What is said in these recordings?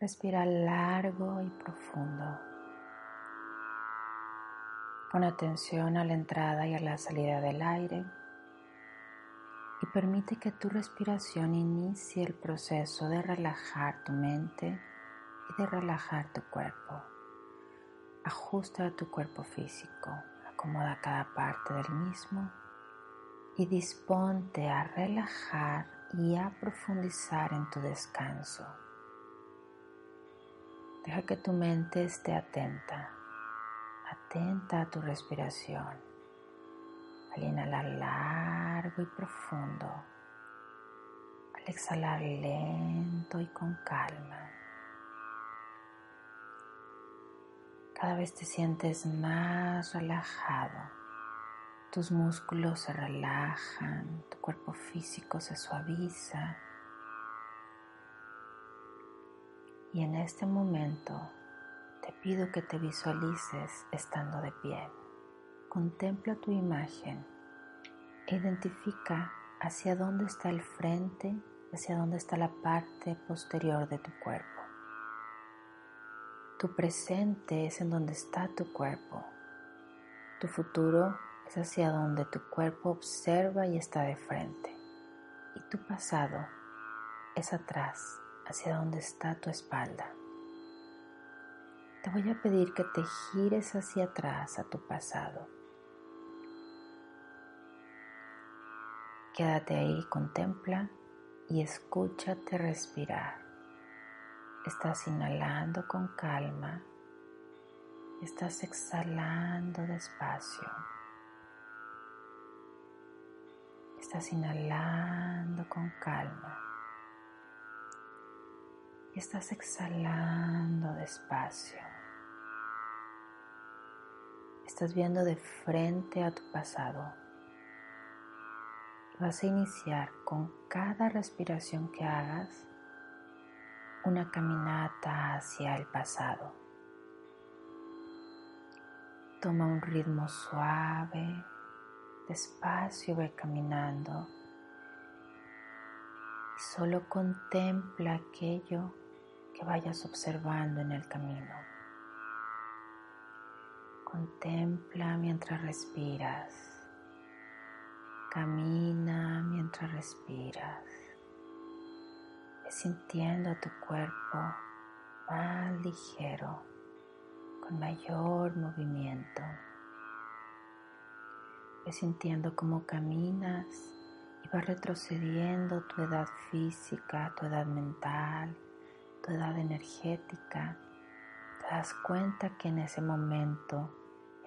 Respira largo y profundo. Pon atención a la entrada y a la salida del aire y permite que tu respiración inicie el proceso de relajar tu mente y de relajar tu cuerpo. Ajusta tu cuerpo físico, acomoda cada parte del mismo y disponte a relajar y a profundizar en tu descanso. Deja que tu mente esté atenta, atenta a tu respiración. Al inhalar largo y profundo, al exhalar lento y con calma. Cada vez te sientes más relajado. Tus músculos se relajan, tu cuerpo físico se suaviza. Y en este momento te pido que te visualices estando de pie. Contempla tu imagen e identifica hacia dónde está el frente, hacia dónde está la parte posterior de tu cuerpo. Tu presente es en donde está tu cuerpo. Tu futuro es hacia donde tu cuerpo observa y está de frente. Y tu pasado es atrás, hacia donde está tu espalda. Te voy a pedir que te gires hacia atrás a tu pasado. Quédate ahí, contempla y escúchate respirar. Estás inhalando con calma. Estás exhalando despacio. Estás inhalando con calma. Y estás exhalando despacio. Estás viendo de frente a tu pasado. Vas a iniciar con cada respiración que hagas una caminata hacia el pasado. Toma un ritmo suave, despacio ve caminando solo contempla aquello que vayas observando en el camino. Contempla mientras respiras. Camina mientras respiras. Ve sintiendo tu cuerpo más ligero, con mayor movimiento. Ve sintiendo cómo caminas y vas retrocediendo tu edad física, tu edad mental, tu edad energética. Te das cuenta que en ese momento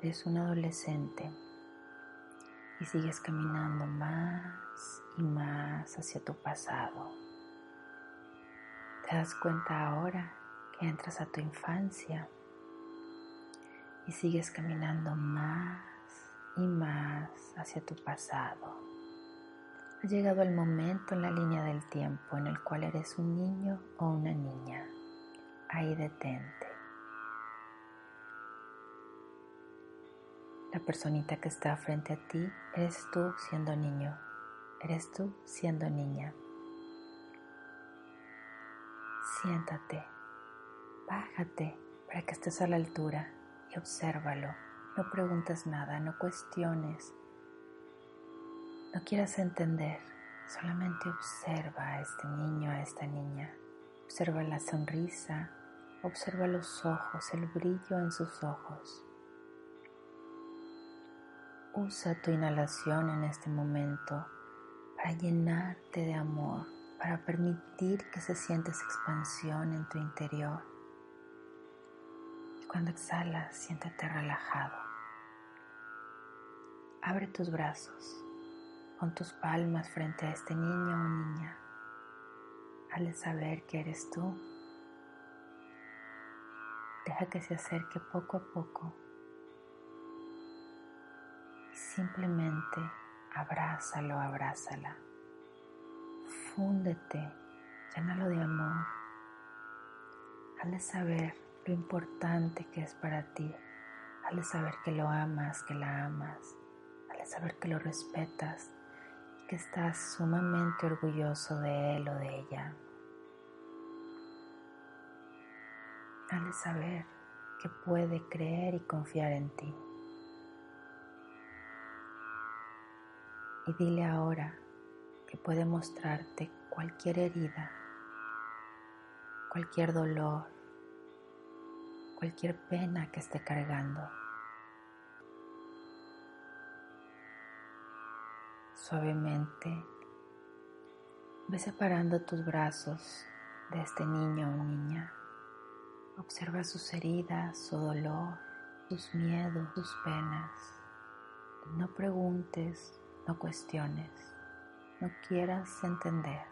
eres un adolescente y sigues caminando más y más hacia tu pasado. Te das cuenta ahora que entras a tu infancia y sigues caminando más y más hacia tu pasado. Ha llegado el momento en la línea del tiempo en el cual eres un niño o una niña. Ahí detente. La personita que está frente a ti eres tú siendo niño. Eres tú siendo niña. Siéntate, bájate para que estés a la altura y obsérvalo. No preguntes nada, no cuestiones, no quieras entender, solamente observa a este niño, a esta niña. Observa la sonrisa, observa los ojos, el brillo en sus ojos. Usa tu inhalación en este momento para llenarte de amor, para permitir que se sienta expansión en tu interior. Y cuando exhalas, siéntete relajado. Abre tus brazos con tus palmas frente a este niño o niña. Hazle saber que eres tú Deja que se acerque poco a poco. Simplemente abrázalo, abrázala. Fúndete, llénalo de amor. Hazle saber lo importante que es para ti. Hazle saber que lo amas, que la amas. Hazle saber que lo respetas, estás sumamente orgulloso de él o de ella. Dale saber que puede creer y confiar en ti. Y dile ahora que puede mostrarte cualquier herida, cualquier dolor, cualquier pena que esté cargando. Suavemente ve separando tus brazos de este niño o niña. Observa sus heridas, su dolor, sus miedos, sus penas. No preguntes, no cuestiones, no quieras entender.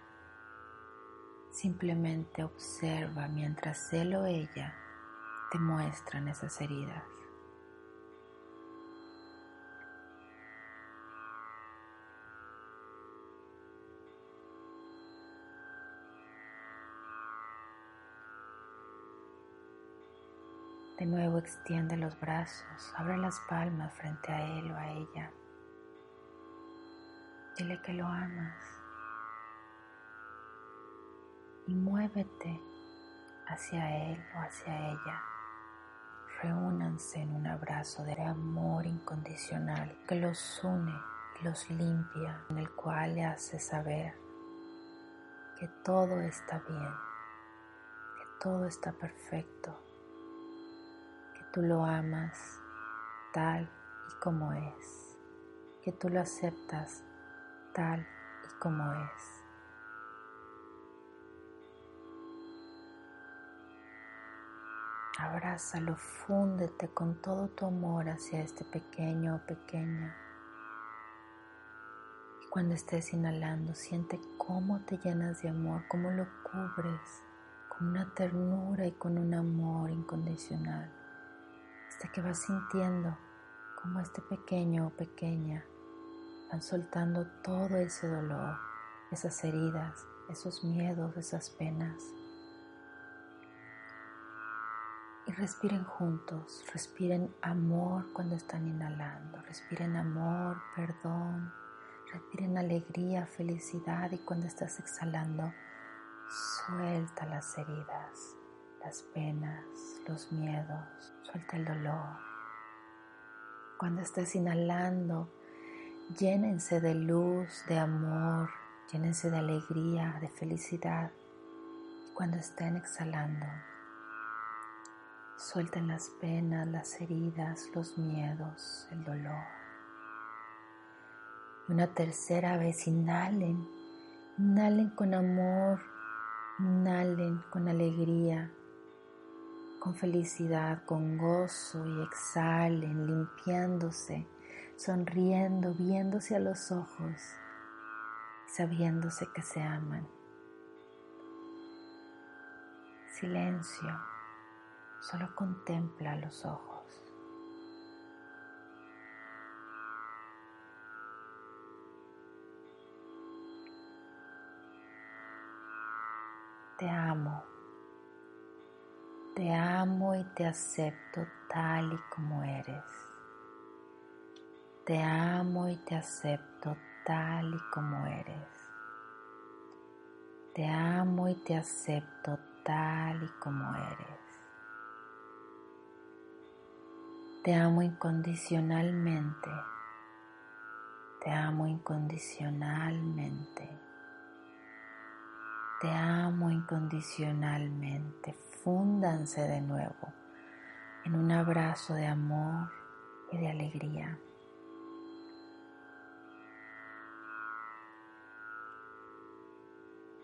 Simplemente observa mientras él o ella te muestran esas heridas. De nuevo extiende los brazos, abre las palmas frente a él o a ella. Dile que lo amas. Y muévete hacia él o hacia ella. Reúnanse en un abrazo de amor incondicional que los une y los limpia, en el cual le hace saber que todo está bien, que todo está perfecto tú lo amas tal y como es, que tú lo aceptas tal y como es. Abrázalo, fúndete con todo tu amor hacia este pequeño o pequeña. Y cuando estés inhalando, siente cómo te llenas de amor, cómo lo cubres con una ternura y con un amor incondicional que vas sintiendo como este pequeño o pequeña van soltando todo ese dolor, esas heridas, esos miedos, esas penas. Y respiren juntos, respiren amor cuando están inhalando, respiren amor, perdón, respiren alegría, felicidad y cuando estás exhalando, suelta las heridas las penas, los miedos, suelta el dolor. Cuando estés inhalando, llénense de luz, de amor, llénense de alegría, de felicidad. Cuando estén exhalando, suelten las penas, las heridas, los miedos, el dolor. Y una tercera vez inhalen, inhalen con amor, inhalen con alegría con felicidad, con gozo y exhalen, limpiándose, sonriendo, viéndose a los ojos, sabiéndose que se aman. Silencio, solo contempla los ojos. Te amo. Te amo y te acepto tal y como eres. Te amo y te acepto tal y como eres. Te amo y te acepto tal y como eres. Te amo incondicionalmente. Te amo incondicionalmente. Te amo incondicionalmente fúndanse de nuevo en un abrazo de amor y de alegría.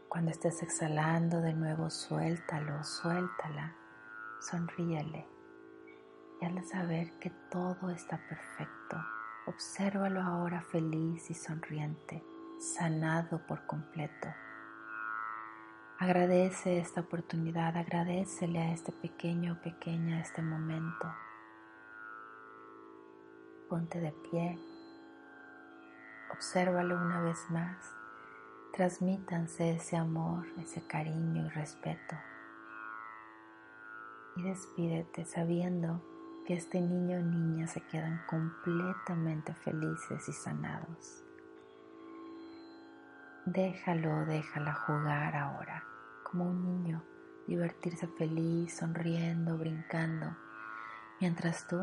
Cuando estés exhalando de nuevo, suéltalo, suéltala, sonríele y hazle saber que todo está perfecto. Obsérvalo ahora feliz y sonriente, sanado por completo. Agradece esta oportunidad, agradecele a este pequeño o pequeña este momento. Ponte de pie, obsérvalo una vez más, transmítanse ese amor, ese cariño y respeto. Y despídete sabiendo que este niño o niña se quedan completamente felices y sanados. Déjalo, déjala jugar ahora, como un niño, divertirse feliz, sonriendo, brincando, mientras tú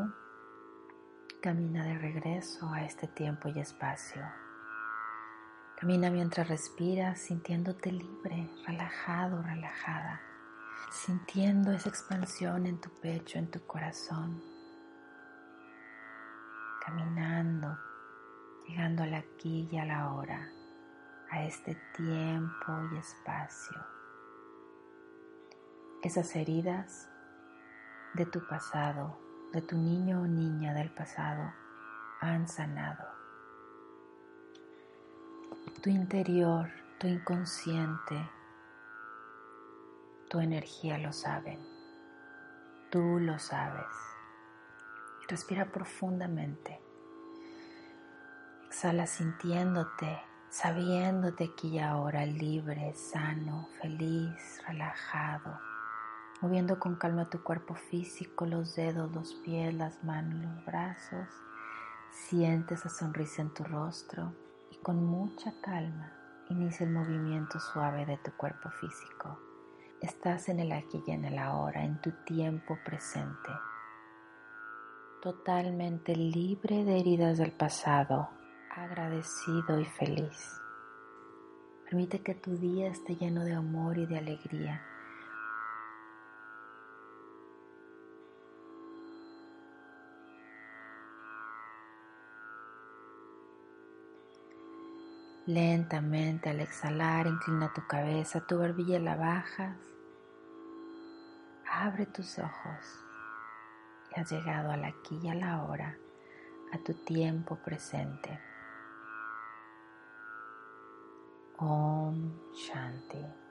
camina de regreso a este tiempo y espacio. Camina mientras respiras, sintiéndote libre, relajado, relajada, sintiendo esa expansión en tu pecho, en tu corazón. Caminando, llegando al aquí y a la hora a este tiempo y espacio. Esas heridas de tu pasado, de tu niño o niña del pasado, han sanado. Tu interior, tu inconsciente, tu energía lo saben. Tú lo sabes. Respira profundamente. Exhala sintiéndote sabiéndote aquí ahora libre, sano, feliz, relajado, moviendo con calma tu cuerpo físico, los dedos, los pies, las manos, los brazos. Siente esa sonrisa en tu rostro y con mucha calma inicia el movimiento suave de tu cuerpo físico. Estás en el aquí y en el ahora, en tu tiempo presente, totalmente libre de heridas del pasado, agradecido y feliz. Permite que tu día esté lleno de amor y de alegría. Lentamente al exhalar, inclina tu cabeza, tu barbilla la bajas. Abre tus ojos y has llegado al aquí y a la hora, a tu tiempo presente. Om Shanti.